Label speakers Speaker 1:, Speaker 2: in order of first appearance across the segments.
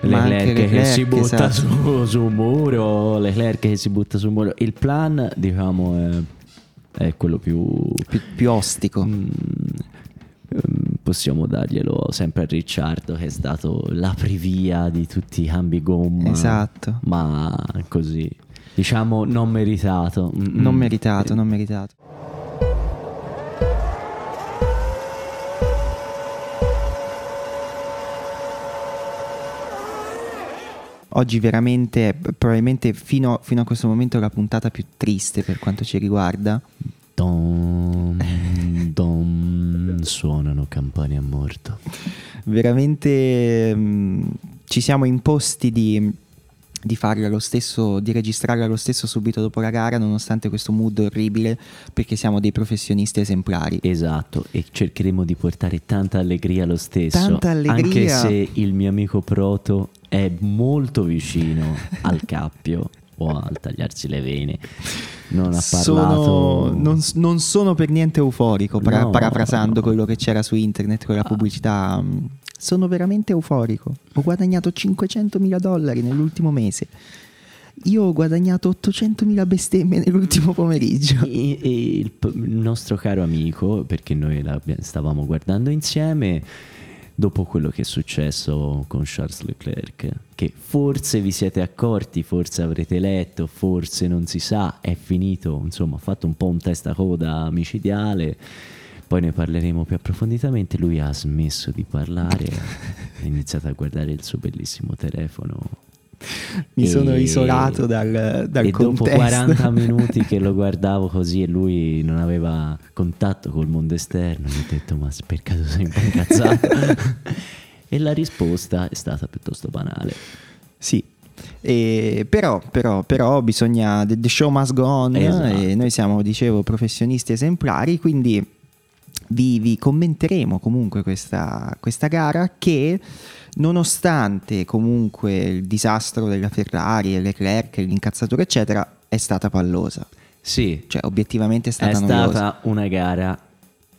Speaker 1: Leclerc, che
Speaker 2: Leclerc,
Speaker 1: si butta
Speaker 2: esatto.
Speaker 1: su, su un muro, Leclerc che si butta su un muro. Il plan, diciamo, è, è quello più...
Speaker 2: più, più ostico.
Speaker 1: mm, ehm, possiamo darglielo sempre a Ricciardo che è stato l'aprivia di tutti i cambi gomma.
Speaker 2: Esatto.
Speaker 1: Ma così, diciamo, non meritato. Mm,
Speaker 2: Non
Speaker 1: mm.
Speaker 2: meritato, non meritato. Oggi veramente, probabilmente fino, fino a questo momento la puntata più triste per quanto ci riguarda.
Speaker 1: Dom, dom, suonano campane a morto.
Speaker 2: Veramente mm, ci siamo imposti di, di farla lo stesso, di registrarla lo stesso subito dopo la gara, nonostante questo mood orribile, perché siamo dei professionisti esemplari.
Speaker 1: Esatto, e cercheremo di portare tanta allegria lo stesso.
Speaker 2: Tanta allegria.
Speaker 1: Anche se il mio amico Proto è molto vicino al cappio o al tagliarsi le vene. Non ha parlato.
Speaker 2: Sono, non, non sono per niente euforico, para-
Speaker 1: No,
Speaker 2: parafrasando quello che c'era su internet con la
Speaker 1: Ah.
Speaker 2: pubblicità. Sono veramente euforico. Ho guadagnato 500 mila dollari nell'ultimo mese. Io ho guadagnato 800 mila bestemmie nell'ultimo pomeriggio.
Speaker 1: E- e il, il nostro caro amico, perché noi la- stavamo guardando insieme, dopo quello che è successo con Charles Leclerc, che forse vi siete accorti, forse avrete letto, forse non si sa, è finito, insomma, ha fatto un po' un testacoda micidiale. Poi ne parleremo più approfonditamente. Lui ha smesso di parlare, ha iniziato a guardare il suo bellissimo telefono.
Speaker 2: Mi
Speaker 1: E-
Speaker 2: sono isolato dal, dal
Speaker 1: e dopo
Speaker 2: contesto.
Speaker 1: 40 minuti che lo guardavo così e lui non aveva contatto col mondo esterno, mi ho detto ma per caso sei un po' incazzato? e la risposta è stata piuttosto banale.
Speaker 2: Sì. E però, però, però bisogna. The, the show must go on.
Speaker 1: Esatto.
Speaker 2: E noi siamo, dicevo, professionisti esemplari. Quindi vi, vi commenteremo comunque questa, questa gara che. Nonostante comunque il disastro della Ferrari e Leclerc, l'incazzatura, eccetera, è stata pallosa.
Speaker 1: Sì,
Speaker 2: Cioè, obiettivamente è stata
Speaker 1: è stata una gara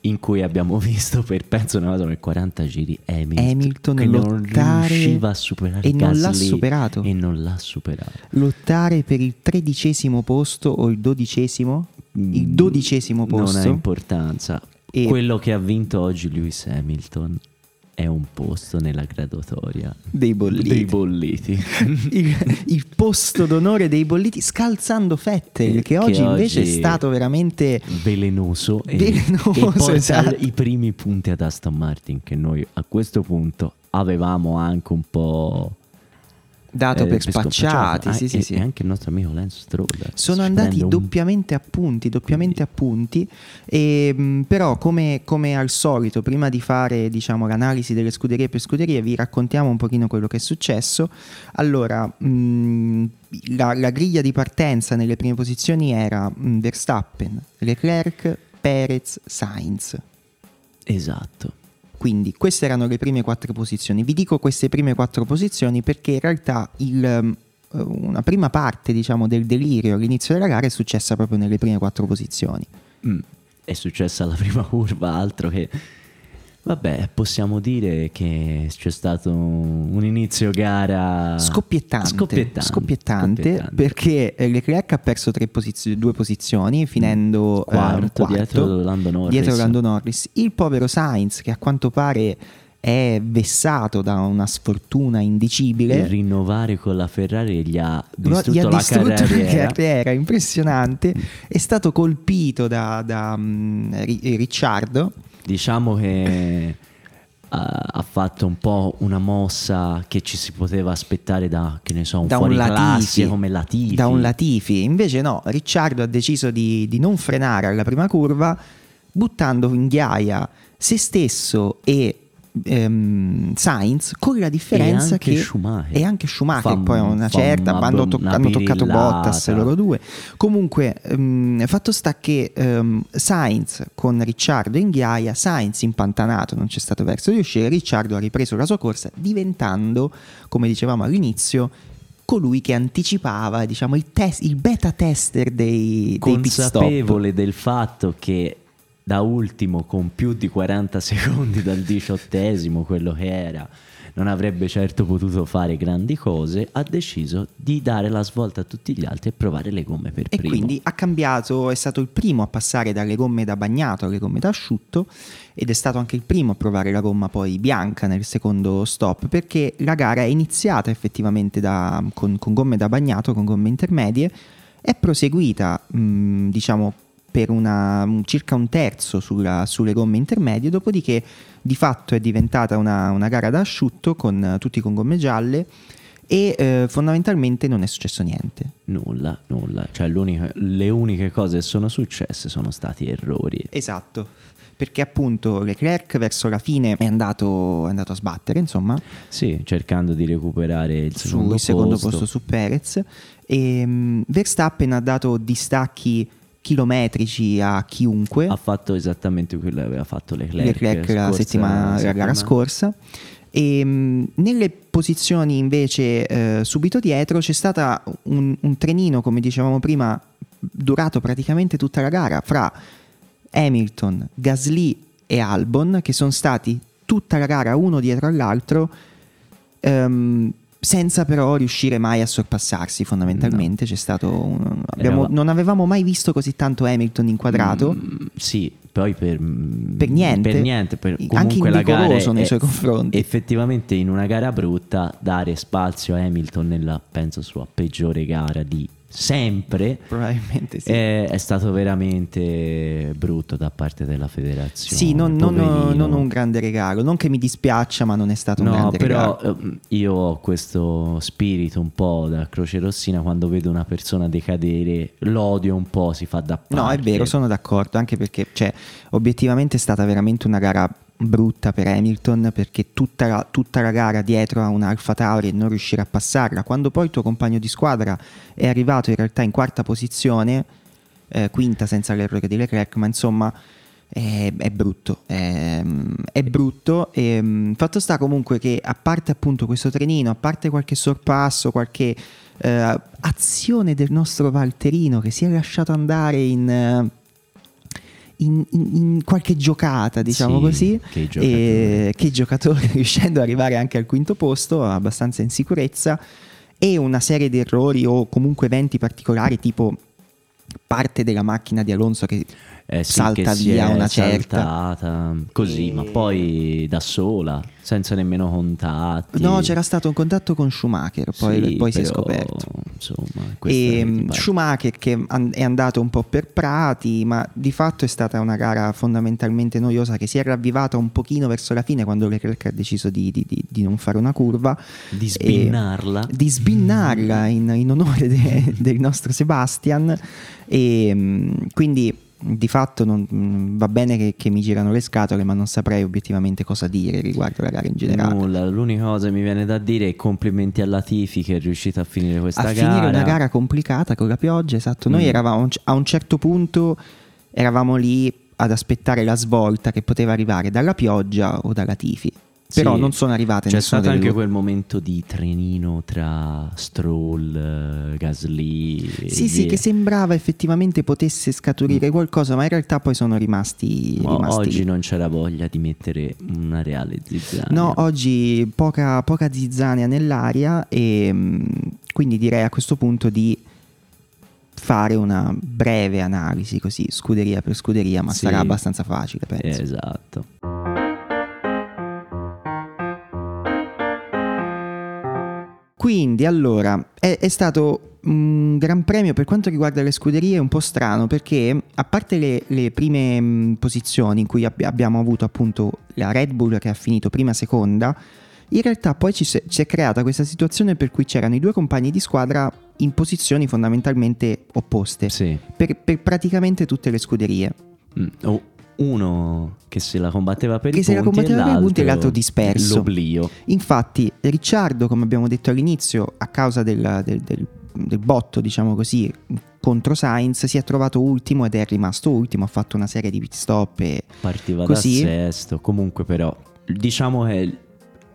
Speaker 1: in cui abbiamo visto per penso una volta nel 40 giri Hamilton,
Speaker 2: Hamilton
Speaker 1: che non riusciva a superare
Speaker 2: e non l'ha superato.
Speaker 1: e non l'ha superato.
Speaker 2: Lottare per il tredicesimo posto o il dodicesimo? Il
Speaker 1: Mm,
Speaker 2: dodicesimo posto.
Speaker 1: Non ha importanza.
Speaker 2: E-
Speaker 1: Quello che ha vinto oggi Lewis Hamilton è un posto nella graduatoria
Speaker 2: dei bolliti.
Speaker 1: dei bolliti.
Speaker 2: il, il posto d'onore dei bolliti scalzando Fettel
Speaker 1: Eh,
Speaker 2: che
Speaker 1: che
Speaker 2: oggi invece è
Speaker 1: oggi-
Speaker 2: stato veramente
Speaker 1: Velenoso e,
Speaker 2: Velenoso,
Speaker 1: e
Speaker 2: esatto.
Speaker 1: i primi punti ad Aston Martin che noi a questo punto avevamo anche un po'
Speaker 2: dato
Speaker 1: eh,
Speaker 2: per spacciati
Speaker 1: Ah,
Speaker 2: sì, sì,
Speaker 1: e,
Speaker 2: sì.
Speaker 1: e anche il nostro amico Lance Stroll
Speaker 2: sono andati
Speaker 1: un-
Speaker 2: doppiamente a punti, doppiamente a punti, e, mh, però come, come al solito, prima di fare diciamo, l'analisi delle scuderie per scuderie, vi raccontiamo un pochino quello che è successo. Allora, mh, la, la griglia di partenza nelle prime posizioni era mh, Verstappen, Leclerc, Perez, Sainz.
Speaker 1: esatto
Speaker 2: Quindi queste erano le prime quattro posizioni. Vi dico queste prime quattro posizioni perché in realtà il, ehm, una prima parte diciamo, del delirio all'inizio della gara è successa proprio nelle prime quattro posizioni.
Speaker 1: Mm, è successa alla prima curva, altro che... Vabbè, possiamo dire che c'è stato un inizio gara
Speaker 2: Scoppiettante,
Speaker 1: scoppiettante,
Speaker 2: scoppiettante,
Speaker 1: scoppiettante.
Speaker 2: perché eh, Leclerc ha perso tre posizio- due posizioni finendo eh,
Speaker 1: quarto,
Speaker 2: quarto,
Speaker 1: dietro Lando Norris.
Speaker 2: dietro Lando Norris. Il povero Sainz che a quanto pare è vessato da una sfortuna indicibile.
Speaker 1: Il rinnovare con la Ferrari gli ha distrutto
Speaker 2: gli ha
Speaker 1: la
Speaker 2: distrutto la
Speaker 1: carriera.
Speaker 2: carriera, impressionante. È stato colpito da, da, mm, Ri- Ricciardo.
Speaker 1: Diciamo che ha, ha fatto un po' una mossa che ci si poteva aspettare da, che ne so, un
Speaker 2: da un Latifi,
Speaker 1: come Latifi.
Speaker 2: da un Latifi. Invece no, Ricciardo ha deciso di, di non frenare alla prima curva, buttando in ghiaia se stesso e ehm, Sainz, con la differenza
Speaker 1: E
Speaker 2: che
Speaker 1: Schumacher.
Speaker 2: e anche Schumacher
Speaker 1: Fa-
Speaker 2: poi una certa
Speaker 1: una
Speaker 2: hanno, to- hanno toccato. Bottas loro due. Comunque, ehm, fatto sta che ehm, Sainz con Ricciardo in ghiaia, Sainz impantanato, non c'è stato verso di uscire, Ricciardo ha ripreso la sua corsa diventando, come dicevamo all'inizio, colui che anticipava diciamo, il, test- il beta tester dei, dei
Speaker 1: consapevole del fatto che da ultimo con più di 40 secondi dal diciottesimo, quello che era, non avrebbe certo potuto fare grandi cose, ha deciso di dare la svolta a tutti gli altri e provare le gomme per
Speaker 2: e
Speaker 1: primo.
Speaker 2: quindi ha cambiato, è stato il primo a passare dalle gomme da bagnato alle gomme da asciutto ed è stato anche il primo a provare la gomma poi bianca nel secondo stop perché la gara è iniziata effettivamente da, con, con gomme da bagnato, con gomme intermedie, è proseguita mh, diciamo per una, circa un terzo sulla, sulle gomme intermedie, dopodiché di fatto è diventata una, una gara da asciutto con, tutti con gomme gialle e eh, fondamentalmente non è successo niente.
Speaker 1: Nulla, nulla, cioè le uniche cose che sono successe sono stati errori.
Speaker 2: Esatto, perché appunto Leclerc verso la fine è andato, è andato a sbattere, insomma.
Speaker 1: Sì, cercando di recuperare il secondo,
Speaker 2: Sul
Speaker 1: posto.
Speaker 2: secondo posto su Perez. E um, Verstappen ha dato distacchi chilometrici a chiunque.
Speaker 1: Ha fatto esattamente quello che aveva fatto Leclerc,
Speaker 2: Leclerc la, settimana, la gara scorsa. E mh, nelle posizioni invece eh, subito dietro c'è stato un, un, trenino, come dicevamo prima, durato praticamente tutta la gara fra Hamilton, Gasly e Albon, che sono stati tutta la gara uno dietro all'altro. Um, senza però riuscire mai a sorpassarsi fondamentalmente. No. C'è stato un, abbiamo, non avevamo mai visto così tanto Hamilton inquadrato.
Speaker 1: Mm, sì, poi per,
Speaker 2: per niente,
Speaker 1: per niente per,
Speaker 2: anche indecoroso nei
Speaker 1: è,
Speaker 2: suoi confronti.
Speaker 1: Effettivamente in una gara brutta dare spazio a Hamilton nella, penso, sua peggiore gara di sempre
Speaker 2: probabilmente sì.
Speaker 1: è, è, stato veramente brutto da parte della federazione
Speaker 2: sì non, non, non, un grande regalo. Non che mi dispiaccia ma non è stato un
Speaker 1: no,
Speaker 2: grande
Speaker 1: però,
Speaker 2: regalo.
Speaker 1: eh, io ho questo spirito un po' da croce rossina. Quando vedo una persona decadere l'odio un po' si fa da parte
Speaker 2: no è vero sono d'accordo anche perché cioè, obiettivamente è stata veramente una gara brutta per Hamilton perché tutta la, tutta la, gara dietro a un Alfa Tauri e non riuscire a passarla. Quando poi il tuo compagno di squadra è arrivato in realtà in quarta posizione, eh, quinta senza l'errore di Leclerc, ma insomma è, è brutto. È, è brutto. E, fatto sta comunque che a parte appunto questo trenino, a parte qualche sorpasso, qualche eh, azione del nostro Valterino che si è lasciato andare in in, in, in qualche giocata, diciamo
Speaker 1: sì,
Speaker 2: così,
Speaker 1: che giocatore.
Speaker 2: E, che giocatore riuscendo ad arrivare anche al quinto posto, abbastanza in sicurezza, e una serie di errori o comunque eventi particolari tipo parte della macchina di Alonso che
Speaker 1: eh sì,
Speaker 2: salta via una
Speaker 1: saltata,
Speaker 2: certa
Speaker 1: così,
Speaker 2: e...
Speaker 1: ma poi da sola, senza nemmeno contatti.
Speaker 2: No, c'era stato un contatto con Schumacher, poi,
Speaker 1: sì,
Speaker 2: poi
Speaker 1: però,
Speaker 2: si è scoperto.
Speaker 1: Insomma,
Speaker 2: e Schumacher che è andato un po' per prati, ma di fatto è stata una gara fondamentalmente noiosa che si è ravvivata un pochino verso la fine quando Leclerc ha deciso di, di, di, di non fare una curva.
Speaker 1: Di sbinnarla.
Speaker 2: Di sbinnarla in, in onore de, del nostro Sebastian. E quindi di fatto non, mm, va bene che, che, mi girano le scatole, ma non saprei obiettivamente cosa dire riguardo la gara in generale.
Speaker 1: Nulla, l'unica cosa che mi viene da dire è complimenti alla Tifi che è riuscita a finire questa
Speaker 2: a
Speaker 1: gara. A
Speaker 2: finire una gara complicata con la pioggia, esatto. Noi mm. eravamo a un certo punto eravamo lì ad aspettare la svolta che poteva arrivare dalla pioggia o dalla Tifi però non sono arrivate
Speaker 1: C'è stato anche
Speaker 2: due.
Speaker 1: quel momento di trenino tra Stroll, Gasly.
Speaker 2: Sì, sì, che sembrava effettivamente potesse scaturire mm. qualcosa, ma in realtà poi sono rimasti.
Speaker 1: Ma
Speaker 2: rimasti
Speaker 1: oggi
Speaker 2: lì.
Speaker 1: non c'era voglia di mettere una reale zizzania.
Speaker 2: No, oggi poca, poca zizzania nell'aria e mm, quindi direi a questo punto di fare una breve analisi così scuderia per scuderia, ma
Speaker 1: sì.
Speaker 2: sarà abbastanza facile, penso.
Speaker 1: Esatto.
Speaker 2: Quindi allora è, è, stato un gran premio per quanto riguarda le scuderie un po' strano perché a parte le, le prime mh, posizioni in cui ab- abbiamo avuto appunto la Red Bull che ha finito prima seconda, in realtà poi ci si è creata questa situazione per cui c'erano i due compagni di squadra in posizioni fondamentalmente opposte
Speaker 1: sì.
Speaker 2: per, per, praticamente tutte le scuderie.
Speaker 1: Mm. Oh, uno che se la combatteva per
Speaker 2: che
Speaker 1: i
Speaker 2: se
Speaker 1: punti,
Speaker 2: la combatteva per i punti e l'altro
Speaker 1: l'altro
Speaker 2: disperso.
Speaker 1: L'oblio.
Speaker 2: Infatti, Ricciardo, come abbiamo detto all'inizio, a causa del, del, del, del, botto, diciamo così, contro Sainz, si è trovato ultimo ed è rimasto ultimo. Ha fatto una serie di pit stop e
Speaker 1: partiva
Speaker 2: così.
Speaker 1: da sesto. Comunque, però, diciamo che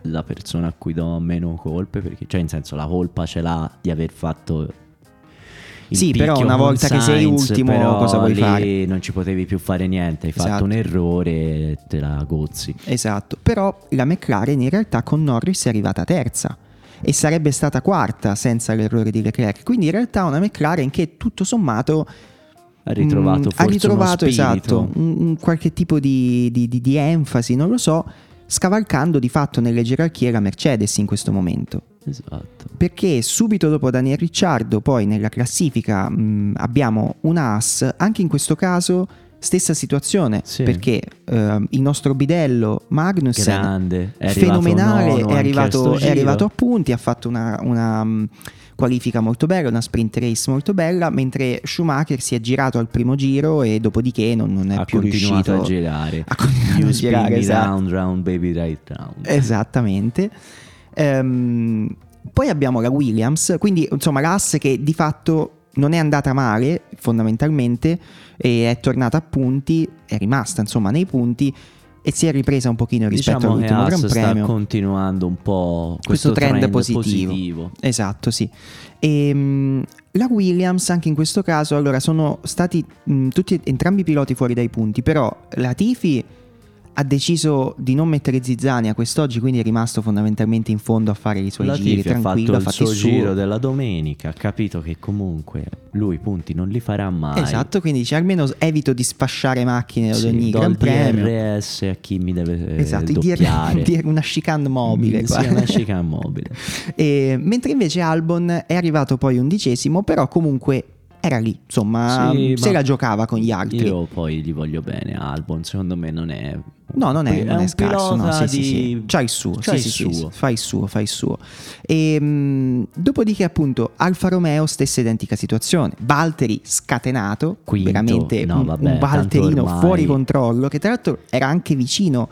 Speaker 1: la persona a cui do meno colpe, perché, cioè, in senso, la colpa ce l'ha di aver fatto
Speaker 2: Sì, però una volta che sei
Speaker 1: Sainz,
Speaker 2: ultimo, cosa vuoi fare?
Speaker 1: non ci potevi più fare niente, hai
Speaker 2: Esatto.
Speaker 1: fatto un errore e te la gozzi.
Speaker 2: Esatto, però la McLaren in realtà con Norris è arrivata terza e sarebbe stata quarta senza l'errore di Leclerc. Quindi in realtà una McLaren che tutto sommato
Speaker 1: Ha ritrovato
Speaker 2: mm,
Speaker 1: forse
Speaker 2: ha ritrovato esatto, un, un qualche tipo di, di- di- di enfasi, non lo so, scavalcando di fatto nelle gerarchie la Mercedes in questo momento.
Speaker 1: Esatto.
Speaker 2: Perché subito dopo Daniel Ricciardo, poi nella classifica mh, abbiamo un As, anche in questo caso stessa situazione,
Speaker 1: Sì.
Speaker 2: perché ehm, il nostro bidello Magnussen,
Speaker 1: Grande, è
Speaker 2: fenomenale, è arrivato, è arrivato a punti, ha fatto una, una, mh, qualifica molto bella, una sprint race molto bella, mentre Schumacher si è girato al primo giro e dopodiché non, non è
Speaker 1: ha
Speaker 2: più
Speaker 1: continuato
Speaker 2: riuscito
Speaker 1: a girare.
Speaker 2: a continuare
Speaker 1: You
Speaker 2: a girare, esatto.
Speaker 1: round, round, baby, right round.
Speaker 2: Esattamente. Ehm, poi abbiamo la Williams, quindi insomma l'asse che di fatto non è andata male fondamentalmente è tornata a punti, è rimasta insomma nei punti e si è ripresa un pochino rispetto
Speaker 1: Diciamo
Speaker 2: all'ultimo Gran
Speaker 1: sta
Speaker 2: Premio.
Speaker 1: continuando un po'
Speaker 2: Questo
Speaker 1: questo,
Speaker 2: trend
Speaker 1: trend,
Speaker 2: positivo. Esatto, sì. E, la Williams anche in questo caso, allora sono stati mh, tutti entrambi i piloti fuori dai punti, però la Tifi ha deciso di non mettere zizzani a quest'oggi, quindi è rimasto fondamentalmente in fondo a fare i suoi
Speaker 1: La
Speaker 2: giri
Speaker 1: Tifi ha fatto
Speaker 2: tranquillo, ha fatto il suo.
Speaker 1: giro della domenica, ha capito che comunque lui punti non li farà mai.
Speaker 2: Esatto, quindi dice almeno evito di sfasciare macchine ad
Speaker 1: Sì,
Speaker 2: ogni Gran
Speaker 1: il
Speaker 2: Premio.
Speaker 1: DRS a chi mi deve eh,
Speaker 2: Esatto,
Speaker 1: doppiare.
Speaker 2: DR una chicane mobile.
Speaker 1: Sì, una chicane mobile.
Speaker 2: E, mentre invece Albon è arrivato poi undicesimo, però comunque era lì, insomma,
Speaker 1: Sì,
Speaker 2: se
Speaker 1: ma
Speaker 2: la giocava con gli altri.
Speaker 1: Io poi gli voglio bene. Albon, secondo me non è.
Speaker 2: No, non è, non è scarso, no, sì, sì, sì.
Speaker 1: di-
Speaker 2: C'ha il suo,
Speaker 1: c'ha
Speaker 2: sì,
Speaker 1: il
Speaker 2: sì, sì,
Speaker 1: suo.
Speaker 2: sì, fa il suo, fa il suo. E, mh, dopodiché appunto Alfa Romeo stessa identica situazione, Valtteri scatenato,
Speaker 1: Quinto.
Speaker 2: veramente
Speaker 1: No,
Speaker 2: un,
Speaker 1: vabbè,
Speaker 2: un Valterino
Speaker 1: ormai-
Speaker 2: fuori controllo, che tra l'altro era anche vicino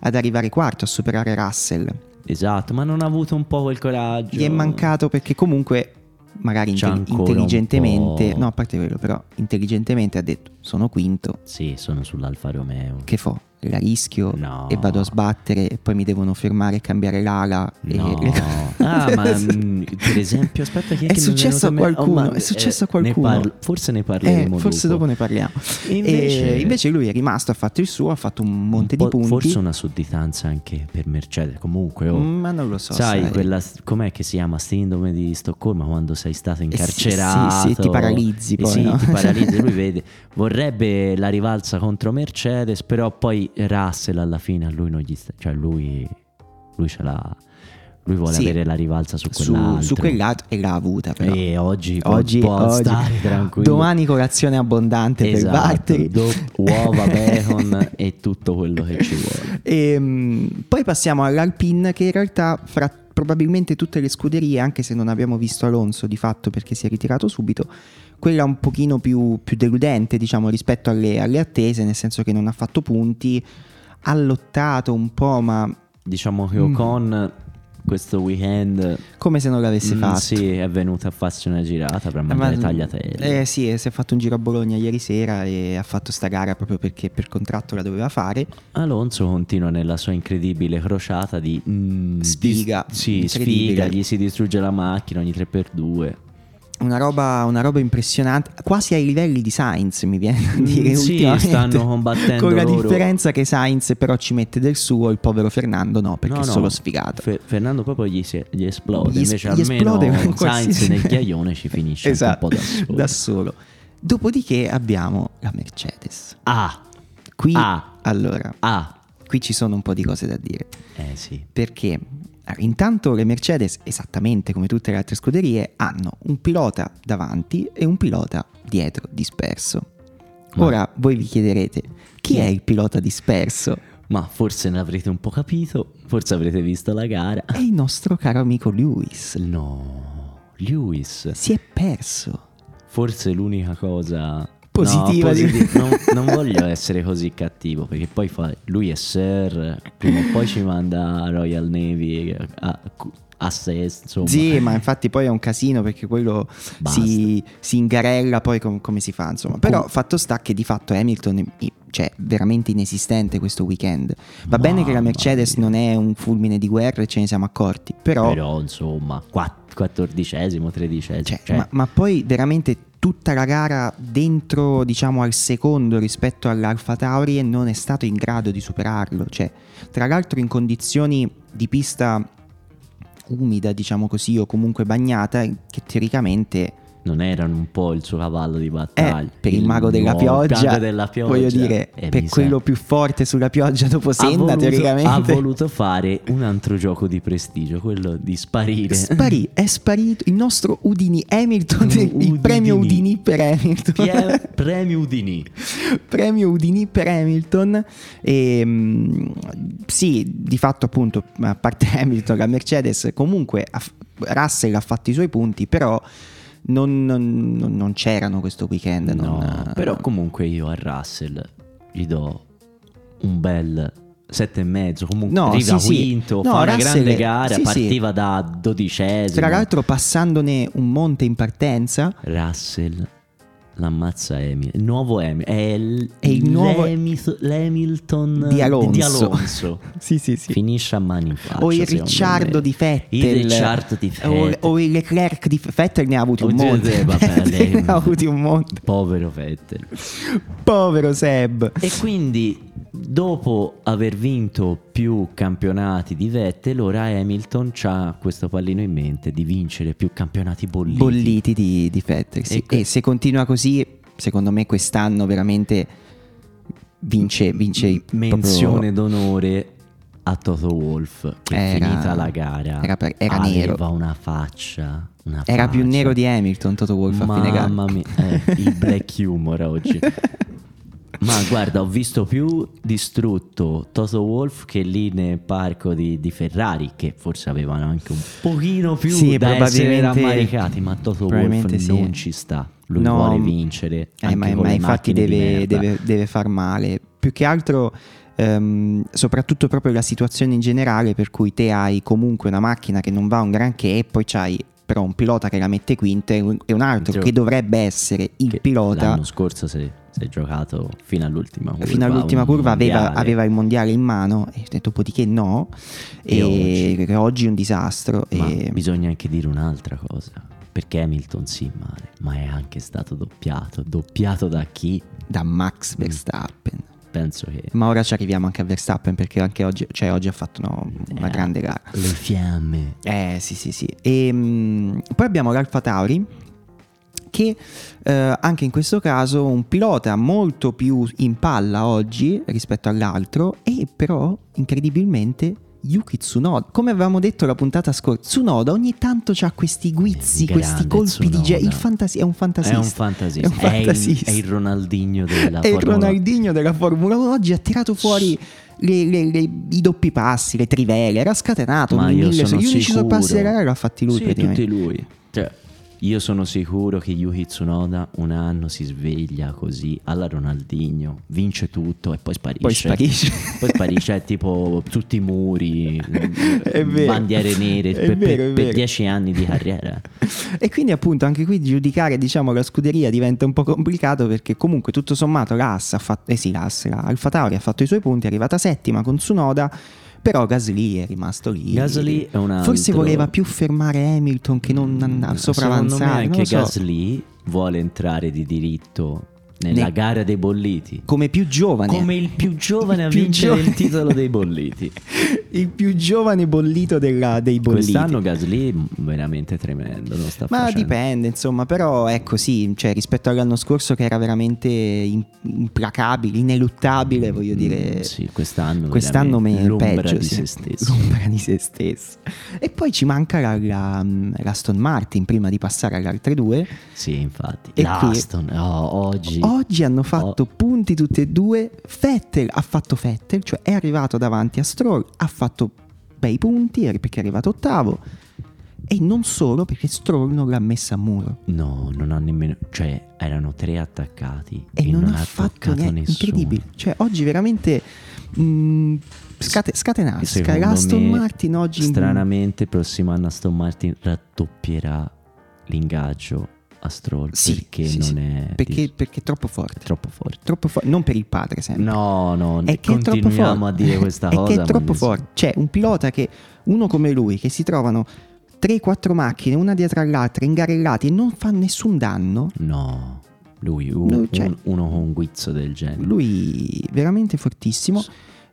Speaker 2: ad arrivare quarto, a superare Russell.
Speaker 1: Esatto, ma non ha avuto un po' quel coraggio.
Speaker 2: Gli è mancato perché comunque magari inte- intelligentemente, no a parte quello, però intelligentemente ha detto sono quinto,
Speaker 1: Sì, sono sull'Alfa Romeo.
Speaker 2: che fo? La rischio
Speaker 1: No.
Speaker 2: e vado a sbattere e poi mi devono fermare e cambiare l'ala. e-
Speaker 1: No. ah, ma mm, per esempio, aspetta che
Speaker 2: È
Speaker 1: che
Speaker 2: successo a
Speaker 1: mente-
Speaker 2: qualcuno,
Speaker 1: ma,
Speaker 2: è successo a
Speaker 1: ne
Speaker 2: qualcuno.
Speaker 1: parlo- forse ne
Speaker 2: Eh,
Speaker 1: parleremo
Speaker 2: forse dopo ne parliamo.
Speaker 1: E invece,
Speaker 2: E invece lui è rimasto, ha fatto il suo, ha fatto un monte
Speaker 1: un
Speaker 2: di punti.
Speaker 1: Forse una sudditanza anche per Mercedes. Comunque, oh,
Speaker 2: Mm, Ma non lo so.
Speaker 1: sai, quella, com'è che si chiama sindrome di Stoccolma quando sei stato incarcerato?
Speaker 2: Eh, sì, sì, ti paralizzi
Speaker 1: Eh
Speaker 2: poi,
Speaker 1: sì,
Speaker 2: no?
Speaker 1: ti paralizzi. Lui vede, vorrebbe la rivalsa contro Mercedes, però poi Russell alla fine a lui non gli sta, cioè lui, lui ce l'ha. Lui vuole
Speaker 2: Sì.
Speaker 1: avere la rivalsa su
Speaker 2: su,
Speaker 1: quell'altro.
Speaker 2: su quell'altro e l'ha avuta però.
Speaker 1: E oggi, può-
Speaker 2: Oggi,
Speaker 1: può
Speaker 2: oggi.
Speaker 1: stare tranquillo.
Speaker 2: domani colazione abbondante per
Speaker 1: esatto,
Speaker 2: Valtteri.
Speaker 1: do- uova, bacon e tutto quello che ci vuole.
Speaker 2: E, mm, poi passiamo all'Alpine che in realtà fra probabilmente tutte le scuderie, anche se non abbiamo visto Alonso di fatto perché si è ritirato subito, quella un pochino più, più deludente diciamo rispetto alle, alle attese, nel senso che non ha fatto punti, ha lottato un po' ma
Speaker 1: Diciamo che
Speaker 2: Mm.
Speaker 1: Ocon questo weekend
Speaker 2: come se non l'avesse
Speaker 1: mm,
Speaker 2: fatto.
Speaker 1: sì, è venuto a farsi una girata per
Speaker 2: Eh,
Speaker 1: mandare
Speaker 2: ma-
Speaker 1: tagliatelle.
Speaker 2: Eh sì, si è fatto un giro a Bologna ieri sera e ha fatto sta gara proprio perché per contratto la doveva fare.
Speaker 1: Alonso continua nella sua incredibile crociata di mm,
Speaker 2: Sfiga,
Speaker 1: dis- sì, sfiga, gli si distrugge la macchina ogni 3x2.
Speaker 2: Una roba, una roba impressionante, quasi ai livelli di Sainz mi viene da
Speaker 1: Mm,
Speaker 2: dire.
Speaker 1: sì, stanno combattendo
Speaker 2: Con la
Speaker 1: loro.
Speaker 2: differenza che Sainz però ci mette del suo, il povero Fernando no, perché
Speaker 1: No,
Speaker 2: è solo sfigato.
Speaker 1: Fe- Fernando proprio gli, si- gli esplode,
Speaker 2: Gli
Speaker 1: invece
Speaker 2: gli
Speaker 1: almeno
Speaker 2: esplode
Speaker 1: Sainz
Speaker 2: qualsiasi-
Speaker 1: nel ghiaione ci finisce
Speaker 2: esatto,
Speaker 1: un po' da solo.
Speaker 2: da solo. Dopodiché abbiamo la Mercedes.
Speaker 1: Ah,
Speaker 2: Qui,
Speaker 1: Ah.
Speaker 2: allora,
Speaker 1: ah,
Speaker 2: qui ci sono un po' di cose da dire.
Speaker 1: eh sì.
Speaker 2: Perché allora, intanto le Mercedes, esattamente come tutte le altre scuderie, hanno un pilota davanti e un pilota dietro disperso.
Speaker 1: Ma-
Speaker 2: Ora voi vi chiederete, chi è? il pilota disperso?
Speaker 1: Ma forse ne avrete un po' capito, forse avrete visto la gara.
Speaker 2: È il nostro caro amico Lewis.
Speaker 1: No, Lewis.
Speaker 2: Si è perso.
Speaker 1: Forse l'unica cosa
Speaker 2: Positiva
Speaker 1: No, posit- non, non voglio essere così cattivo perché poi fa- lui è Sir, prima o poi ci manda Royal Navy a, a- sé, insomma.
Speaker 2: Sì, ma infatti poi è un casino perché quello si, si, ingarella poi com- come si fa, insomma. Però fatto sta che di fatto Hamilton cioè veramente inesistente questo weekend. Va ma, bene che la Mercedes non è un fulmine di guerra e ce ne siamo accorti, però...
Speaker 1: Però insomma, quattordicesimo, tredicesimo.
Speaker 2: Cioè,
Speaker 1: cioè.
Speaker 2: Ma, ma poi veramente tutta la gara dentro, diciamo, al secondo rispetto all'Alfa Tauri non è stato in grado di superarlo. Cioè, tra l'altro in condizioni di pista umida, diciamo così, o comunque bagnata, che teoricamente
Speaker 1: non erano un po' il suo cavallo di battaglia.
Speaker 2: Eh, per il, il mago della pioggia, della pioggia, voglio dire, eh, per quello più forte sulla pioggia dopo Senna, ha voluto, teoricamente.
Speaker 1: Ha voluto fare un altro gioco di prestigio, quello di sparire.
Speaker 2: Sparì, è sparito il nostro Udini Hamilton, il Udini. premio Udini per Hamilton.
Speaker 1: Pie- premio Udini.
Speaker 2: premio Udini per Hamilton. E, ehm, sì, di fatto appunto, a parte Hamilton, la Mercedes, comunque Russell ha fatto i suoi punti, però non, non, non c'erano questo weekend.
Speaker 1: No, non, però comunque io a Russell gli do un bel sette e mezzo comunque no, arriva sì, quinto sì. No, fa una grande gara sì, partiva sì. da dodicesimo
Speaker 2: tra l'altro passandone un monte in partenza
Speaker 1: Russell L'ammazza Emil. Il nuovo Emil. È il,
Speaker 2: è il nuovo
Speaker 1: l'Hamilton
Speaker 2: di Alonso. Di
Speaker 1: Alonso.
Speaker 2: sì, sì, sì.
Speaker 1: Finisce a mani in faccia.
Speaker 2: O il Ricciardo di Fettel.
Speaker 1: Il Ricciardo di Fettel.
Speaker 2: O, o il Leclerc di Fettel ne ha avuti un monte. Ne ha avuti un monte.
Speaker 1: Povero Fettel.
Speaker 2: Povero Seb.
Speaker 1: E quindi dopo aver vinto più campionati di Vettel, ora Hamilton ha questo pallino in mente di vincere più campionati bolliti.
Speaker 2: Bolliti di, di Vettel, sì. e, e, se continua così, secondo me quest'anno veramente vince, vince
Speaker 1: menzione proprio... d'onore a Toto Wolf che era, finita la gara
Speaker 2: era, per, era
Speaker 1: aveva
Speaker 2: nero.
Speaker 1: una faccia una
Speaker 2: era
Speaker 1: faccia.
Speaker 2: più nero di Hamilton Toto Wolf
Speaker 1: Mamma
Speaker 2: a fine gara
Speaker 1: Mamma mia eh, il black humor oggi Ma guarda, ho visto più distrutto Toto Wolf che lì nel parco di, di Ferrari, che forse avevano anche un pochino più
Speaker 2: sì,
Speaker 1: da essere rammaricati, ma Toto Wolf sì. non ci sta. Lui no, vuole vincere.
Speaker 2: Eh, ma, ma infatti deve, deve, deve, far male. Più che altro, um, soprattutto proprio la situazione in generale, per cui te hai comunque una macchina che non va un granché e poi c'hai però un pilota che la mette quinta e un altro che dovrebbe essere il pilota.
Speaker 1: L'anno scorso si è giocato fino all'ultima curva.
Speaker 2: Fino all'ultima curva aveva, aveva, il mondiale in mano, e dopodiché no, e, e oggi. oggi. è un disastro.
Speaker 1: Ma e... bisogna anche dire un'altra cosa. Perché Hamilton sì, male, ma è anche stato doppiato. Doppiato da chi?
Speaker 2: Da Max mm. Verstappen. Mm
Speaker 1: penso che...
Speaker 2: Ma ora ci arriviamo anche a Verstappen perché anche oggi, cioè oggi ha fatto no, una eh, grande gara.
Speaker 1: Le fiamme.
Speaker 2: Eh sì sì sì. E, mh, poi abbiamo l'Alfa Tauri che eh, anche in questo caso un pilota molto più in palla oggi rispetto all'altro e però incredibilmente Yuki Tsunoda. Come avevamo detto la puntata scorsa, Tsunoda ogni tanto ha questi guizzi, questi colpi Tsunoda. di ge- il fantasi- è un fantasista.
Speaker 1: È un fantasista. È, un fantasista. È, il, è il, Ronaldinho della
Speaker 2: è
Speaker 1: Formula 1.
Speaker 2: È il Ronaldinho della Formula 1. Oggi ha tirato fuori le, le, le, i doppi passi, le trivele, era scatenato.
Speaker 1: Ma io
Speaker 2: mille,
Speaker 1: sono
Speaker 2: gli unici
Speaker 1: sorpassi
Speaker 2: della gara l'ha fatti lui.
Speaker 1: Sì, tutti lui. Cioè, io sono sicuro che Yuki Tsunoda un anno si sveglia così alla Ronaldinho, vince tutto e poi sparisce.
Speaker 2: Poi sparisce.
Speaker 1: poi sparisce, è tipo tutti i muri, bandiere nere per, vero, per, dieci anni di carriera.
Speaker 2: e quindi appunto anche qui giudicare diciamo la scuderia diventa un po' complicato perché comunque tutto sommato l'Ass ha fatto, eh sì l'Ass, la Alfa Tauri ha fatto i suoi punti, è arrivata settima con Tsunoda però Gasly è rimasto lì.
Speaker 1: Gasly è un altro.
Speaker 2: Forse voleva più fermare Hamilton che non andare sopravanzare.
Speaker 1: Secondo me anche
Speaker 2: so.
Speaker 1: Gasly vuole entrare di diritto nella ne... gara dei bolliti.
Speaker 2: Come più giovane.
Speaker 1: Come il più giovane il a più vincere giovane. il titolo dei bolliti.
Speaker 2: il più giovane bollito della, dei bolliti.
Speaker 1: Quest'anno Gasly veramente tremendo.
Speaker 2: Ma
Speaker 1: facendo.
Speaker 2: dipende, insomma, però è così. Cioè, rispetto all'anno scorso che era veramente implacabile, ineluttabile, voglio dire.
Speaker 1: Mm, sì, quest'anno.
Speaker 2: Quest'anno me
Speaker 1: l'ombra
Speaker 2: peggio,
Speaker 1: di
Speaker 2: sì.
Speaker 1: se stesso.
Speaker 2: L'ombra di se stesso. E poi ci manca la, la, l'Aston Martin prima di passare alle altre due.
Speaker 1: Sì, infatti. E L'Aston, qui, oh, oggi
Speaker 2: oggi hanno fatto oh. punti tutti e due. Vettel ha fatto Vettel, cioè è arrivato davanti a Stroll, ha fatto bei punti perché è arrivato ottavo. E non solo perché Stroll non l'ha messa a muro.
Speaker 1: No, non ha nemmeno. cioè, erano tre attaccati. E, e non, non, ha fatto niente. Nessuno.
Speaker 2: Incredibile. Cioè, oggi veramente. Mh, scate- scatenasca.
Speaker 1: Secondo
Speaker 2: L'Aston
Speaker 1: me,
Speaker 2: Martin oggi...
Speaker 1: Stranamente, il prossimo anno Aston Martin raddoppierà l'ingaggio a Stroll
Speaker 2: Sì,
Speaker 1: perché
Speaker 2: sì,
Speaker 1: non
Speaker 2: sì.
Speaker 1: è
Speaker 2: Perché,
Speaker 1: di-
Speaker 2: perché è troppo forte.
Speaker 1: troppo forte.
Speaker 2: Troppo forte. Non per il padre, sempre.
Speaker 1: No, no,
Speaker 2: è che
Speaker 1: continuiamo a dire questa
Speaker 2: è
Speaker 1: cosa.
Speaker 2: che è troppo forte. Cioè, un pilota che, uno come lui, che si trovano 3-4 macchine, una dietro all'altra, ingarellati e non fa nessun danno,
Speaker 1: No, lui, un-
Speaker 2: Lui, cioè-
Speaker 1: un- uno con un guizzo del genere.
Speaker 2: lui veramente fortissimo.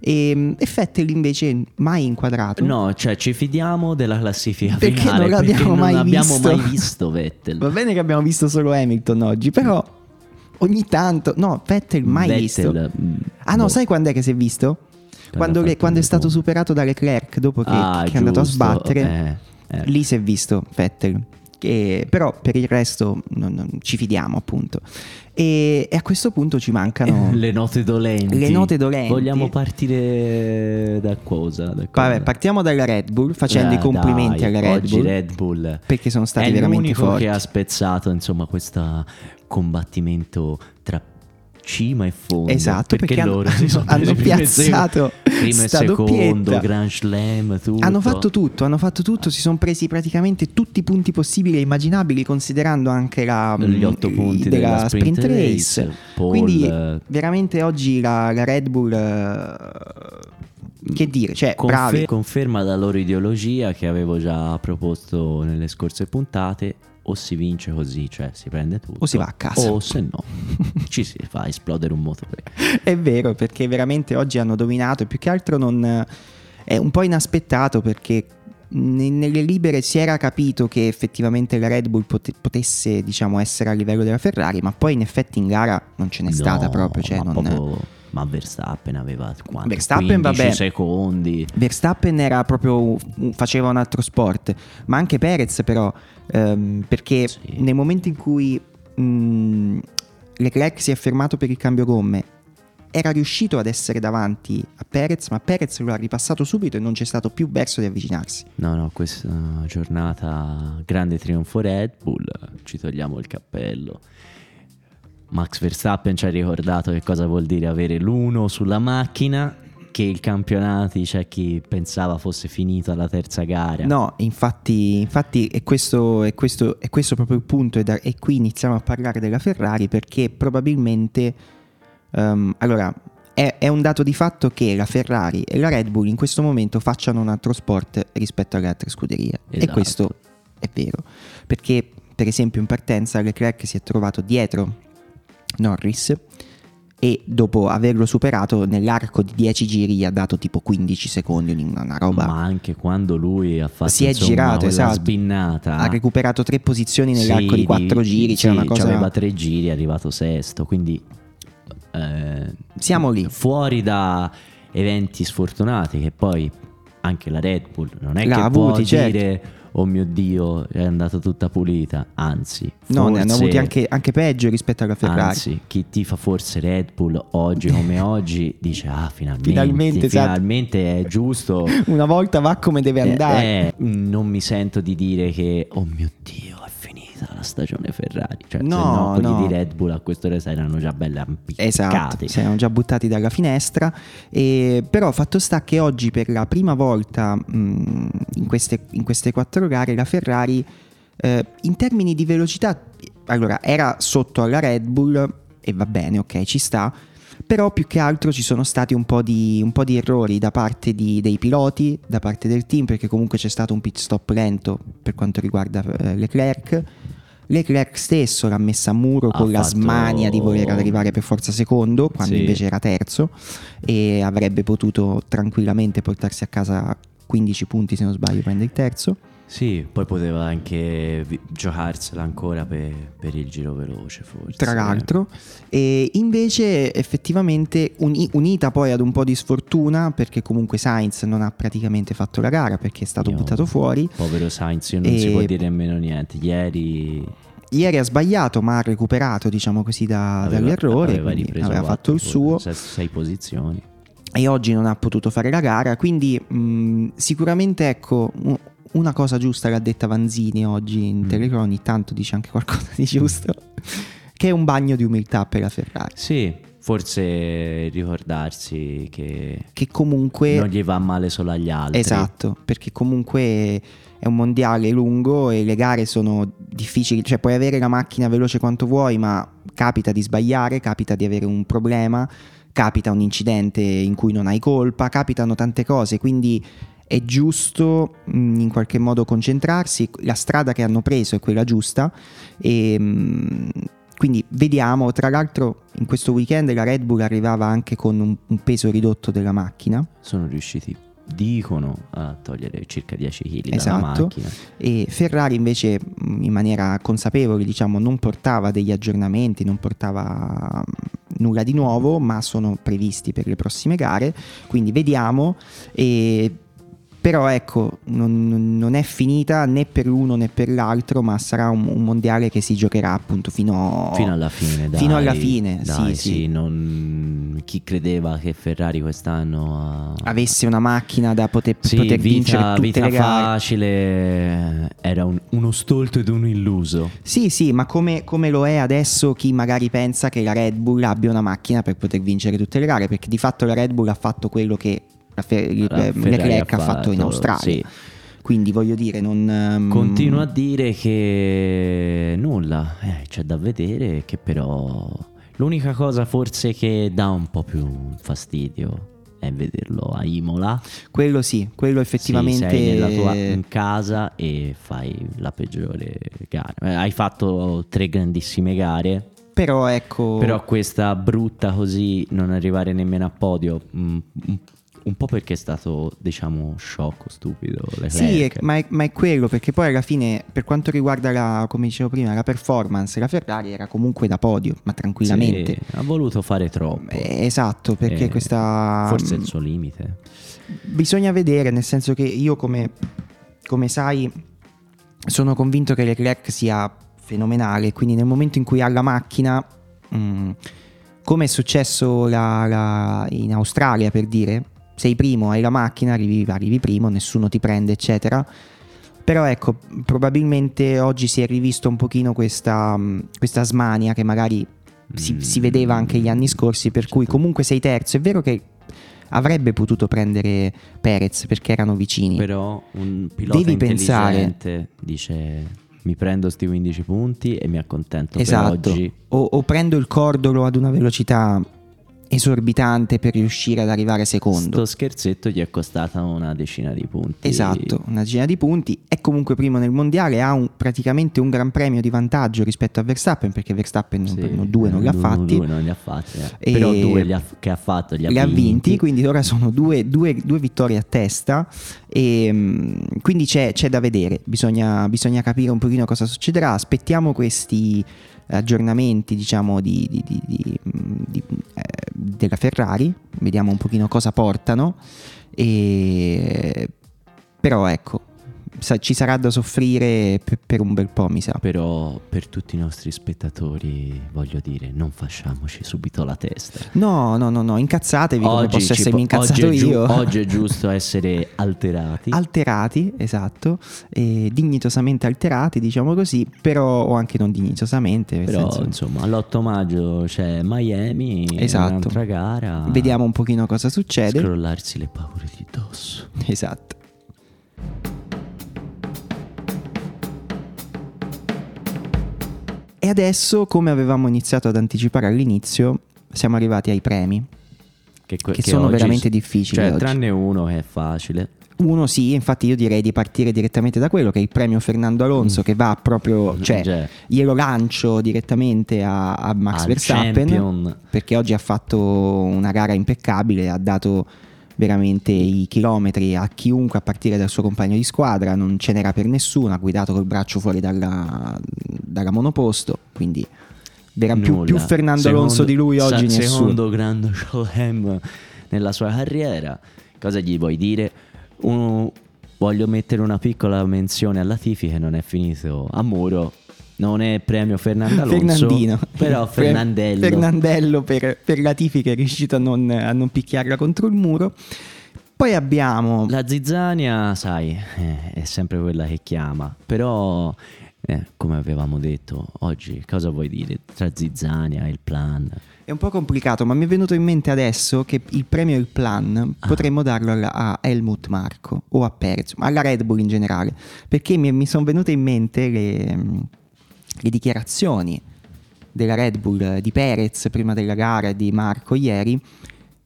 Speaker 2: E, e Vettel invece mai inquadrato.
Speaker 1: No, cioè ci fidiamo della classifica
Speaker 2: Perché
Speaker 1: finale
Speaker 2: non l'abbiamo mai
Speaker 1: non abbiamo
Speaker 2: visto.
Speaker 1: mai visto Vettel.
Speaker 2: Va bene che abbiamo visto solo Hamilton oggi, però ogni tanto... No, Vettel mai
Speaker 1: Vettel,
Speaker 2: visto.
Speaker 1: mm,
Speaker 2: Ah no,
Speaker 1: boh,
Speaker 2: sai quando è che si è visto? Quando, le- quando è stato
Speaker 1: po'.
Speaker 2: superato da Leclerc dopo che,
Speaker 1: Ah,
Speaker 2: che è andato a sbattere.
Speaker 1: eh, eh.
Speaker 2: Lì si è visto Vettel. Che- però per il resto non- non ci fidiamo appunto. E, e a questo punto ci mancano...
Speaker 1: Le note dolenti.
Speaker 2: Le note dolenti.
Speaker 1: Vogliamo partire da cosa? Da cosa?
Speaker 2: Vabbè, partiamo dalla Red Bull facendo
Speaker 1: Eh,
Speaker 2: i complimenti
Speaker 1: dai,
Speaker 2: alla Red Bull.
Speaker 1: Red Bull
Speaker 2: Perché sono stati
Speaker 1: è
Speaker 2: veramente forti.
Speaker 1: che ha spezzato insomma questo combattimento cima e fondo
Speaker 2: Esatto, perché hanno-
Speaker 1: loro
Speaker 2: hanno
Speaker 1: e
Speaker 2: piazzato
Speaker 1: primo e secondo
Speaker 2: doppietta.
Speaker 1: Grand Slam tutto.
Speaker 2: Hanno fatto tutto, hanno fatto tutto, si sono presi praticamente tutti i punti possibili e immaginabili considerando anche la,
Speaker 1: Gli otto
Speaker 2: mm,
Speaker 1: punti
Speaker 2: della,
Speaker 1: della
Speaker 2: sprint
Speaker 1: sprint
Speaker 2: race.
Speaker 1: race, pole,
Speaker 2: Quindi
Speaker 1: eh.
Speaker 2: veramente oggi la, la Red Bull, eh, che dire, cioè
Speaker 1: Confer-
Speaker 2: bravi.
Speaker 1: Conferma la loro ideologia che avevo già proposto nelle scorse puntate. O si vince così, cioè si prende tutto.
Speaker 2: O si va a casa.
Speaker 1: O se no, ci si fa esplodere un motore.
Speaker 2: È vero, perché veramente oggi hanno dominato e più che altro non... È un po' inaspettato perché ne- nelle libere si era capito che effettivamente la Red Bull pote- potesse diciamo essere a livello della Ferrari, ma poi in effetti in gara non ce n'è stata
Speaker 1: No,
Speaker 2: proprio. Cioè non...
Speaker 1: proprio- ma Verstappen aveva quanto?
Speaker 2: Verstappen,
Speaker 1: 15
Speaker 2: vabbè.
Speaker 1: secondi.
Speaker 2: Verstappen era proprio faceva un altro sport, ma anche Perez però, ehm, perché
Speaker 1: Sì.
Speaker 2: nel momento in cui mh, Leclerc si è fermato per il cambio gomme, era riuscito ad essere davanti a Perez, ma Perez lo ha ripassato subito e non c'è stato più verso di avvicinarsi.
Speaker 1: No, no, questa giornata grande trionfo Red Bull, ci togliamo il cappello. Max Verstappen ci ha ricordato che cosa vuol dire avere l'uno sulla macchina, che il campionato c'è chi pensava fosse finito alla terza gara.
Speaker 2: No, infatti, infatti è, questo, è, questo, è questo proprio il punto e, da- e qui iniziamo a parlare della Ferrari perché probabilmente, ehm, allora, è, è un dato di fatto che la Ferrari e la Red Bull in questo momento facciano un altro sport rispetto alle altre scuderie. E
Speaker 1: Esatto.
Speaker 2: questo è vero, perché per esempio in partenza Leclerc si è trovato dietro Norris e dopo averlo superato nell'arco di 10 giri gli ha dato tipo 15 secondi, una roba...
Speaker 1: Ma anche quando lui ha fatto
Speaker 2: Si è
Speaker 1: insomma,
Speaker 2: girato, esatto.
Speaker 1: sbinnata.
Speaker 2: ha recuperato tre posizioni nell'arco
Speaker 1: Sì,
Speaker 2: di quattro giri.
Speaker 1: sì,
Speaker 2: C'è una cosa.
Speaker 1: Aveva tre giri, è arrivato sesto. Quindi eh,
Speaker 2: Siamo lì.
Speaker 1: fuori da eventi sfortunati, che poi anche la Red Bull non è
Speaker 2: L'ha
Speaker 1: che
Speaker 2: avuti,
Speaker 1: può
Speaker 2: certo.
Speaker 1: dire oh mio dio è andata tutta pulita, anzi,
Speaker 2: No, ne hanno
Speaker 1: forse-
Speaker 2: avuti anche, anche peggio rispetto alla Ferrari.
Speaker 1: Anzi, chi tifa forse Red Bull oggi come oggi dice ah finalmente,
Speaker 2: Finalmente, esatto.
Speaker 1: finalmente è giusto
Speaker 2: Una volta va come deve
Speaker 1: eh,
Speaker 2: andare.
Speaker 1: eh, non mi sento di dire che, oh mio Dio, finita la stagione Ferrari. Cioè,
Speaker 2: No,
Speaker 1: no, quelli di Red Bull a questo ora erano già belle ampiccati.
Speaker 2: Esatto, si erano già buttati dalla finestra. E, però fatto sta che oggi per la prima volta mh, in, queste, in queste quattro gare la Ferrari eh, in termini di velocità allora era sotto alla Red Bull e va bene, ok, ci sta. Però più che altro ci sono stati un po' di, un po' di errori da parte di- dei piloti, da parte del team, perché comunque c'è stato un pit stop lento per quanto riguarda eh, Leclerc. Leclerc stesso l'ha messa a muro
Speaker 1: Ha
Speaker 2: con la
Speaker 1: fatto-
Speaker 2: smania di voler arrivare per forza secondo, quando
Speaker 1: Sì.
Speaker 2: invece era terzo, e avrebbe potuto tranquillamente portarsi a casa 15 punti, se non sbaglio, prende il terzo.
Speaker 1: Sì, poi poteva anche vi- giocarsela ancora per, per il giro veloce, forse.
Speaker 2: tra l'altro. E invece effettivamente uni- unita poi ad un po' di sfortuna perché comunque Sainz non ha praticamente fatto la gara perché è stato
Speaker 1: Io-
Speaker 2: buttato fuori.
Speaker 1: Povero Sainz, io non
Speaker 2: E-
Speaker 1: si può dire nemmeno niente. Ieri
Speaker 2: Ieri ha sbagliato ma ha recuperato diciamo così da-
Speaker 1: aveva,
Speaker 2: dall'errore,
Speaker 1: aveva
Speaker 2: aveva
Speaker 1: quattro,
Speaker 2: fatto il suo
Speaker 1: sei, posizioni.
Speaker 2: e oggi non ha potuto fare la gara, quindi mh, sicuramente ecco una cosa giusta l'ha detta Vanzini oggi in
Speaker 1: Mm.
Speaker 2: telecrono, ogni tanto dice anche qualcosa di giusto, che è un bagno di umiltà per la Ferrari.
Speaker 1: Sì, Forse ricordarsi che,
Speaker 2: che comunque...
Speaker 1: non gli va male solo agli altri.
Speaker 2: Esatto, perché comunque è un mondiale lungo e le gare sono difficili, cioè puoi avere la macchina veloce quanto vuoi, ma capita di sbagliare, capita di avere un problema, capita un incidente in cui non hai colpa, capitano tante cose, quindi è giusto mh, in qualche modo concentrarsi, la strada che hanno preso è quella giusta e mh, quindi vediamo, tra l'altro in questo weekend la Red Bull arrivava anche con un, un peso ridotto della macchina.
Speaker 1: Sono riusciti dicono a togliere circa 10 kg
Speaker 2: esatto.
Speaker 1: dalla macchina.
Speaker 2: E Ferrari invece in maniera consapevole diciamo non portava degli aggiornamenti, non portava nulla di nuovo, ma sono previsti per le prossime gare, quindi vediamo e però ecco, non, non, è finita né per l'uno né per l'altro, ma sarà un, un mondiale che si giocherà appunto fino,
Speaker 1: fino alla fine. Dai,
Speaker 2: fino alla fine,
Speaker 1: dai,
Speaker 2: sì,
Speaker 1: sì,
Speaker 2: sì.
Speaker 1: Non... Chi credeva che Ferrari quest'anno
Speaker 2: ha... avesse una macchina da poter,
Speaker 1: sì,
Speaker 2: poter
Speaker 1: vita,
Speaker 2: vincere tutte
Speaker 1: vita
Speaker 2: le gare?
Speaker 1: facile, era un, uno stolto ed un illuso.
Speaker 2: Sì, sì, ma come, come lo è adesso chi magari pensa che la Red Bull abbia una macchina per poter vincere tutte le gare? Perché di fatto la Red Bull ha fatto quello che la Fer-
Speaker 1: La
Speaker 2: Leclerc
Speaker 1: ha
Speaker 2: fatto in Australia.
Speaker 1: sì.
Speaker 2: Quindi voglio dire, non... ehm,
Speaker 1: Continuo a dire che nulla, eh, c'è da vedere che però l'unica cosa forse che dà un po' più fastidio è vederlo a Imola.
Speaker 2: Quello sì, quello effettivamente...
Speaker 1: Sì, sei nella tua in casa e fai la peggiore gara. Eh, Hai fatto tre grandissime gare,
Speaker 2: Però ecco...
Speaker 1: però questa brutta così non arrivare nemmeno a podio, mm, un- un po' perché è stato, diciamo, sciocco, stupido.
Speaker 2: Sì, è-
Speaker 1: Leclerc.
Speaker 2: ma è, ma è quello, perché poi alla fine, per quanto riguarda la, come dicevo prima, la performance, la Ferrari era comunque da podio, ma tranquillamente.
Speaker 1: Sì, ha voluto fare troppo.
Speaker 2: Eh, esatto, perché
Speaker 1: Eh,
Speaker 2: questa...
Speaker 1: Forse è il suo limite.
Speaker 2: Bisogna vedere, nel senso che io come, come sai sono convinto che Leclerc sia fenomenale, quindi nel momento in cui ha la macchina, mm, come è successo la- la- in Australia per dire, sei primo, hai la macchina, arrivi, arrivi primo, nessuno ti prende, eccetera. Però ecco, probabilmente oggi si è rivisto un pochino questa, mm, questa smania che magari si,
Speaker 1: Mm.
Speaker 2: si vedeva anche gli anni scorsi, per cui comunque sei terzo. È vero che avrebbe potuto prendere Perez perché erano vicini.
Speaker 1: Però un pilota
Speaker 2: Devi pensare-
Speaker 1: dice mi prendo sti 15 punti e mi accontento
Speaker 2: esatto.
Speaker 1: per oggi.
Speaker 2: O, o prendo il cordolo ad una velocità esorbitante per riuscire ad arrivare secondo.
Speaker 1: Sto scherzetto gli è costata una decina di punti.
Speaker 2: Esatto, una decina di punti. È comunque primo nel mondiale, ha un- praticamente un gran premio di vantaggio rispetto a Verstappen perché Verstappen
Speaker 1: Sì,
Speaker 2: no, due non li ha fatti.
Speaker 1: Due non li ha fatti. eh. Però due li ha- che ha fatto li ha,
Speaker 2: li ha vinti,
Speaker 1: vinti.
Speaker 2: quindi ora sono due, due- due vittorie a testa e mm, quindi c'è, c'è da vedere, bisogna, bisogna capire un pochino cosa succederà, aspettiamo questi aggiornamenti diciamo di, di- di- di- di- eh, della Ferrari, vediamo un pochino cosa portano. E però ecco ci sarà da soffrire per, per un bel po' mi sa.
Speaker 1: Però per tutti i nostri spettatori voglio dire, non facciamoci subito la testa.
Speaker 2: No, no, no, no, incazzatevi come posso essermi
Speaker 1: po-
Speaker 2: incazzato
Speaker 1: oggi è giu-
Speaker 2: io.
Speaker 1: oggi è giusto essere alterati.
Speaker 2: alterati, esatto, e dignitosamente alterati, diciamo così, però o anche non dignitosamente,
Speaker 1: Però
Speaker 2: senso,
Speaker 1: insomma, all'8 maggio c'è Miami,
Speaker 2: Esatto.
Speaker 1: un'altra gara.
Speaker 2: vediamo un pochino cosa succede.
Speaker 1: Scrollarsi le paure di dosso.
Speaker 2: Esatto. E adesso, come avevamo iniziato ad anticipare all'inizio, siamo arrivati ai premi,
Speaker 1: Che, que-
Speaker 2: che
Speaker 1: che
Speaker 2: sono
Speaker 1: oggi-
Speaker 2: veramente difficili.
Speaker 1: Cioè,
Speaker 2: oggi.
Speaker 1: tranne uno che è facile.
Speaker 2: Uno sì, infatti io direi di partire direttamente da quello che è il premio Fernando Alonso, che va proprio, cioè,
Speaker 1: Cioè,
Speaker 2: glielo lancio direttamente a, a Max Verstappen.
Speaker 1: champion.
Speaker 2: perché oggi ha fatto una gara impeccabile, ha dato veramente i chilometri a chiunque a partire dal suo compagno di squadra, non ce n'era per nessuno, ha guidato col braccio fuori dalla, dalla monoposto, quindi vera- più, più Fernando
Speaker 1: Secondo-
Speaker 2: Alonso di lui oggi
Speaker 1: sa-
Speaker 2: nessuno.
Speaker 1: Secondo grande Sholem nella sua carriera. Cosa gli vuoi dire? Un- voglio mettere una piccola menzione alla Tifi che non è finito a muro. Non è premio Fernando Alonso,
Speaker 2: Fernandino.
Speaker 1: però
Speaker 2: Fer-
Speaker 1: Fernandello.
Speaker 2: Fernandello per, per la Tifi che è riuscito a non, a non picchiarla contro il muro. Poi abbiamo...
Speaker 1: La zizzania, sai, eh, è sempre quella che chiama, però eh, come avevamo detto, oggi cosa vuoi dire? Tra Zizzania e il plan?
Speaker 2: È un po' complicato, ma mi è venuto in mente adesso che il premio Il Plan
Speaker 1: Ah.
Speaker 2: potremmo darlo alla- a Helmut Marco o a Perez, ma alla Red Bull in generale, perché mi, mi sono venute in mente le, le dichiarazioni della Red Bull eh, di Perez prima della gara e di Marco ieri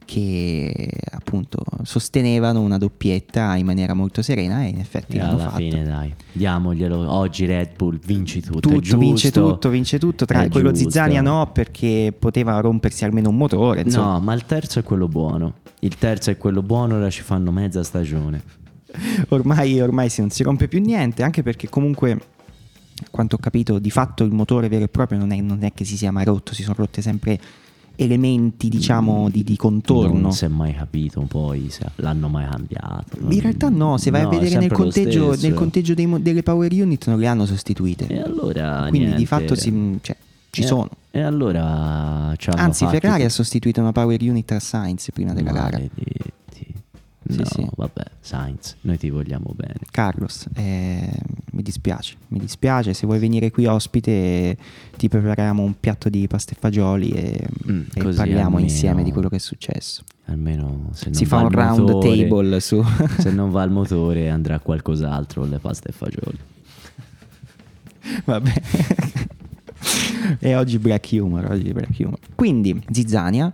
Speaker 2: che appunto sostenevano una doppietta in maniera molto serena e in effetti
Speaker 1: E
Speaker 2: l'hanno
Speaker 1: alla
Speaker 2: fatto.
Speaker 1: fine dai, diamoglielo. Oggi Red Bull vinci tutto.
Speaker 2: Tutto, vince tutto, vince tutto. Tra quello
Speaker 1: giusto.
Speaker 2: Zizzania no, perché poteva rompersi almeno un motore. Insomma.
Speaker 1: No, ma il terzo è quello buono. Il terzo è quello buono, ora ci fanno mezza stagione.
Speaker 2: ormai, ormai si- non si rompe più niente, anche perché comunque, quanto ho capito, di fatto il motore vero e proprio non è, non è che si sia mai rotto, si sono rotte sempre elementi, diciamo, di, di contorno.
Speaker 1: Non si è mai capito poi se l'hanno mai cambiato.
Speaker 2: In realtà no, se vai
Speaker 1: No,
Speaker 2: a vedere nel conteggio, nel conteggio dei delle power unit non le hanno sostituite.
Speaker 1: E allora
Speaker 2: Quindi di
Speaker 1: niente.
Speaker 2: fatto si- cioè, ci
Speaker 1: E-
Speaker 2: sono.
Speaker 1: E allora
Speaker 2: Anzi, Ferrari ha sostituito una power unit a Sainz prima della gara. Sì,
Speaker 1: No,
Speaker 2: sì.
Speaker 1: vabbè, Sainz, noi ti vogliamo bene.
Speaker 2: Carlos, eh, mi dispiace, mi dispiace, se vuoi venire qui ospite ti prepariamo un piatto di pasta e fagioli e,
Speaker 1: Mm,
Speaker 2: e parliamo
Speaker 1: almeno-
Speaker 2: insieme di quello che è successo.
Speaker 1: Almeno se non
Speaker 2: si fa un round
Speaker 1: motore-
Speaker 2: table su...
Speaker 1: Se non va il motore andrà qualcos'altro le paste e fagioli.
Speaker 2: Vabbè. E oggi black humor, oggi black humor. Quindi, Zizzania.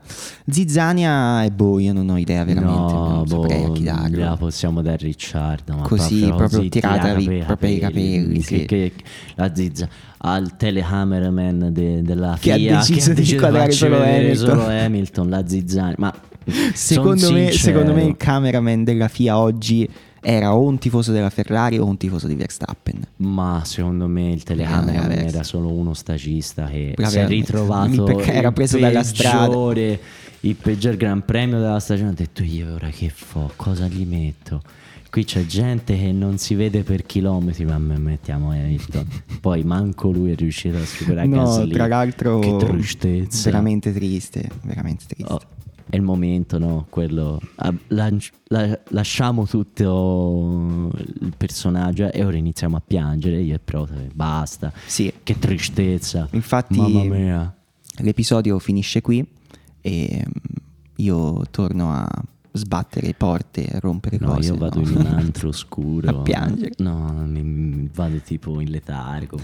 Speaker 2: Zizzania e boh, io non ho idea veramente,
Speaker 1: no,
Speaker 2: non saprei a chi
Speaker 1: boh,
Speaker 2: darlo.
Speaker 1: la possiamo dare a Ricciardo. Ma
Speaker 2: Così, proprio tiratavi
Speaker 1: tirata i
Speaker 2: proprio i capelli,
Speaker 1: Che,
Speaker 2: sì.
Speaker 1: che- la zizza al telecameraman de- della
Speaker 2: Che ha deciso di
Speaker 1: di
Speaker 2: inquadrare solo Hamilton.
Speaker 1: solo Hamilton, la zizzania. Ma
Speaker 2: Secondo me, secondo me il cameraman della FIA oggi era o un tifoso della Ferrari o un tifoso di Verstappen.
Speaker 1: Ma secondo me il telecamera
Speaker 2: Brava,
Speaker 1: era solo uno stagista che
Speaker 2: Brava,
Speaker 1: si è ritrovato
Speaker 2: perché era preso dalla strada.
Speaker 1: il peggior gran premio della stagione. Ha detto io ora che fo, cosa gli metto? Qui c'è gente che non si vede per chilometri, ma me mettiamo Hamilton. Poi manco lui è riuscito a superare
Speaker 2: No,
Speaker 1: Gasly.
Speaker 2: tra l'altro,
Speaker 1: Che tristezza.
Speaker 2: veramente triste, veramente triste.
Speaker 1: Oh, è il momento, no? Quello. lanci- la- lasciamo tutto il personaggio e ora iniziamo a piangere. Io e Prote, basta.
Speaker 2: Sì,
Speaker 1: Che tristezza.
Speaker 2: Infatti-
Speaker 1: Mamma mia.
Speaker 2: l'episodio finisce qui e mm, io torno a sbattere porte, a rompere
Speaker 1: No,
Speaker 2: cose.
Speaker 1: io vado
Speaker 2: no?
Speaker 1: in un antro scuro.
Speaker 2: A piangere.
Speaker 1: No, vado tipo in letargo,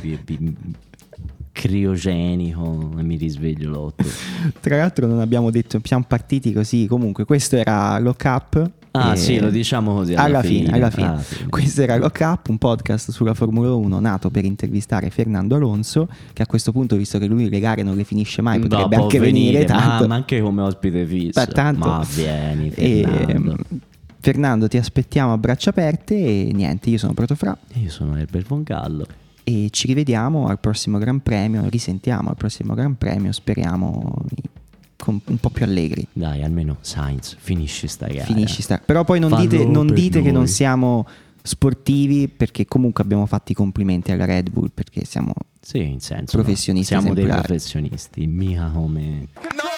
Speaker 1: criogenico e mi risveglio l'otto.
Speaker 2: Tra l'altro non abbiamo detto, siamo partiti così, comunque questo era Lock Up.
Speaker 1: Ah,
Speaker 2: e-
Speaker 1: sì, lo diciamo così. Alla,
Speaker 2: Alla fine, alla fine.
Speaker 1: alla fine.
Speaker 2: Questo era Lock Up, un podcast sulla Formula 1 nato per intervistare Fernando Alonso, che a questo punto, visto che lui le gare non le finisce mai,
Speaker 1: No,
Speaker 2: potrebbe
Speaker 1: può
Speaker 2: anche venire
Speaker 1: ma-
Speaker 2: tanto.
Speaker 1: Ma, anche come ospite fisso.
Speaker 2: Beh, tanto.
Speaker 1: Ma vieni,
Speaker 2: E,
Speaker 1: Fernando.
Speaker 2: mm, Fernando, ti aspettiamo a braccia aperte e niente, io sono Protofra
Speaker 1: Io sono Herbert Von Gallo.
Speaker 2: E ci rivediamo al prossimo Gran Premio, risentiamo al prossimo Gran Premio, speriamo con- un po' più allegri.
Speaker 1: Dai, almeno Sainz, finisci sta gara.
Speaker 2: Finisci sta. Però poi non
Speaker 1: Fallo
Speaker 2: dite, non dite che non siamo sportivi perché comunque abbiamo fatto i complimenti alla Red Bull perché siamo
Speaker 1: Sì, in senso.
Speaker 2: Professionisti
Speaker 1: no? Siamo dei
Speaker 2: esemplari.
Speaker 1: professionisti, mica come...
Speaker 3: No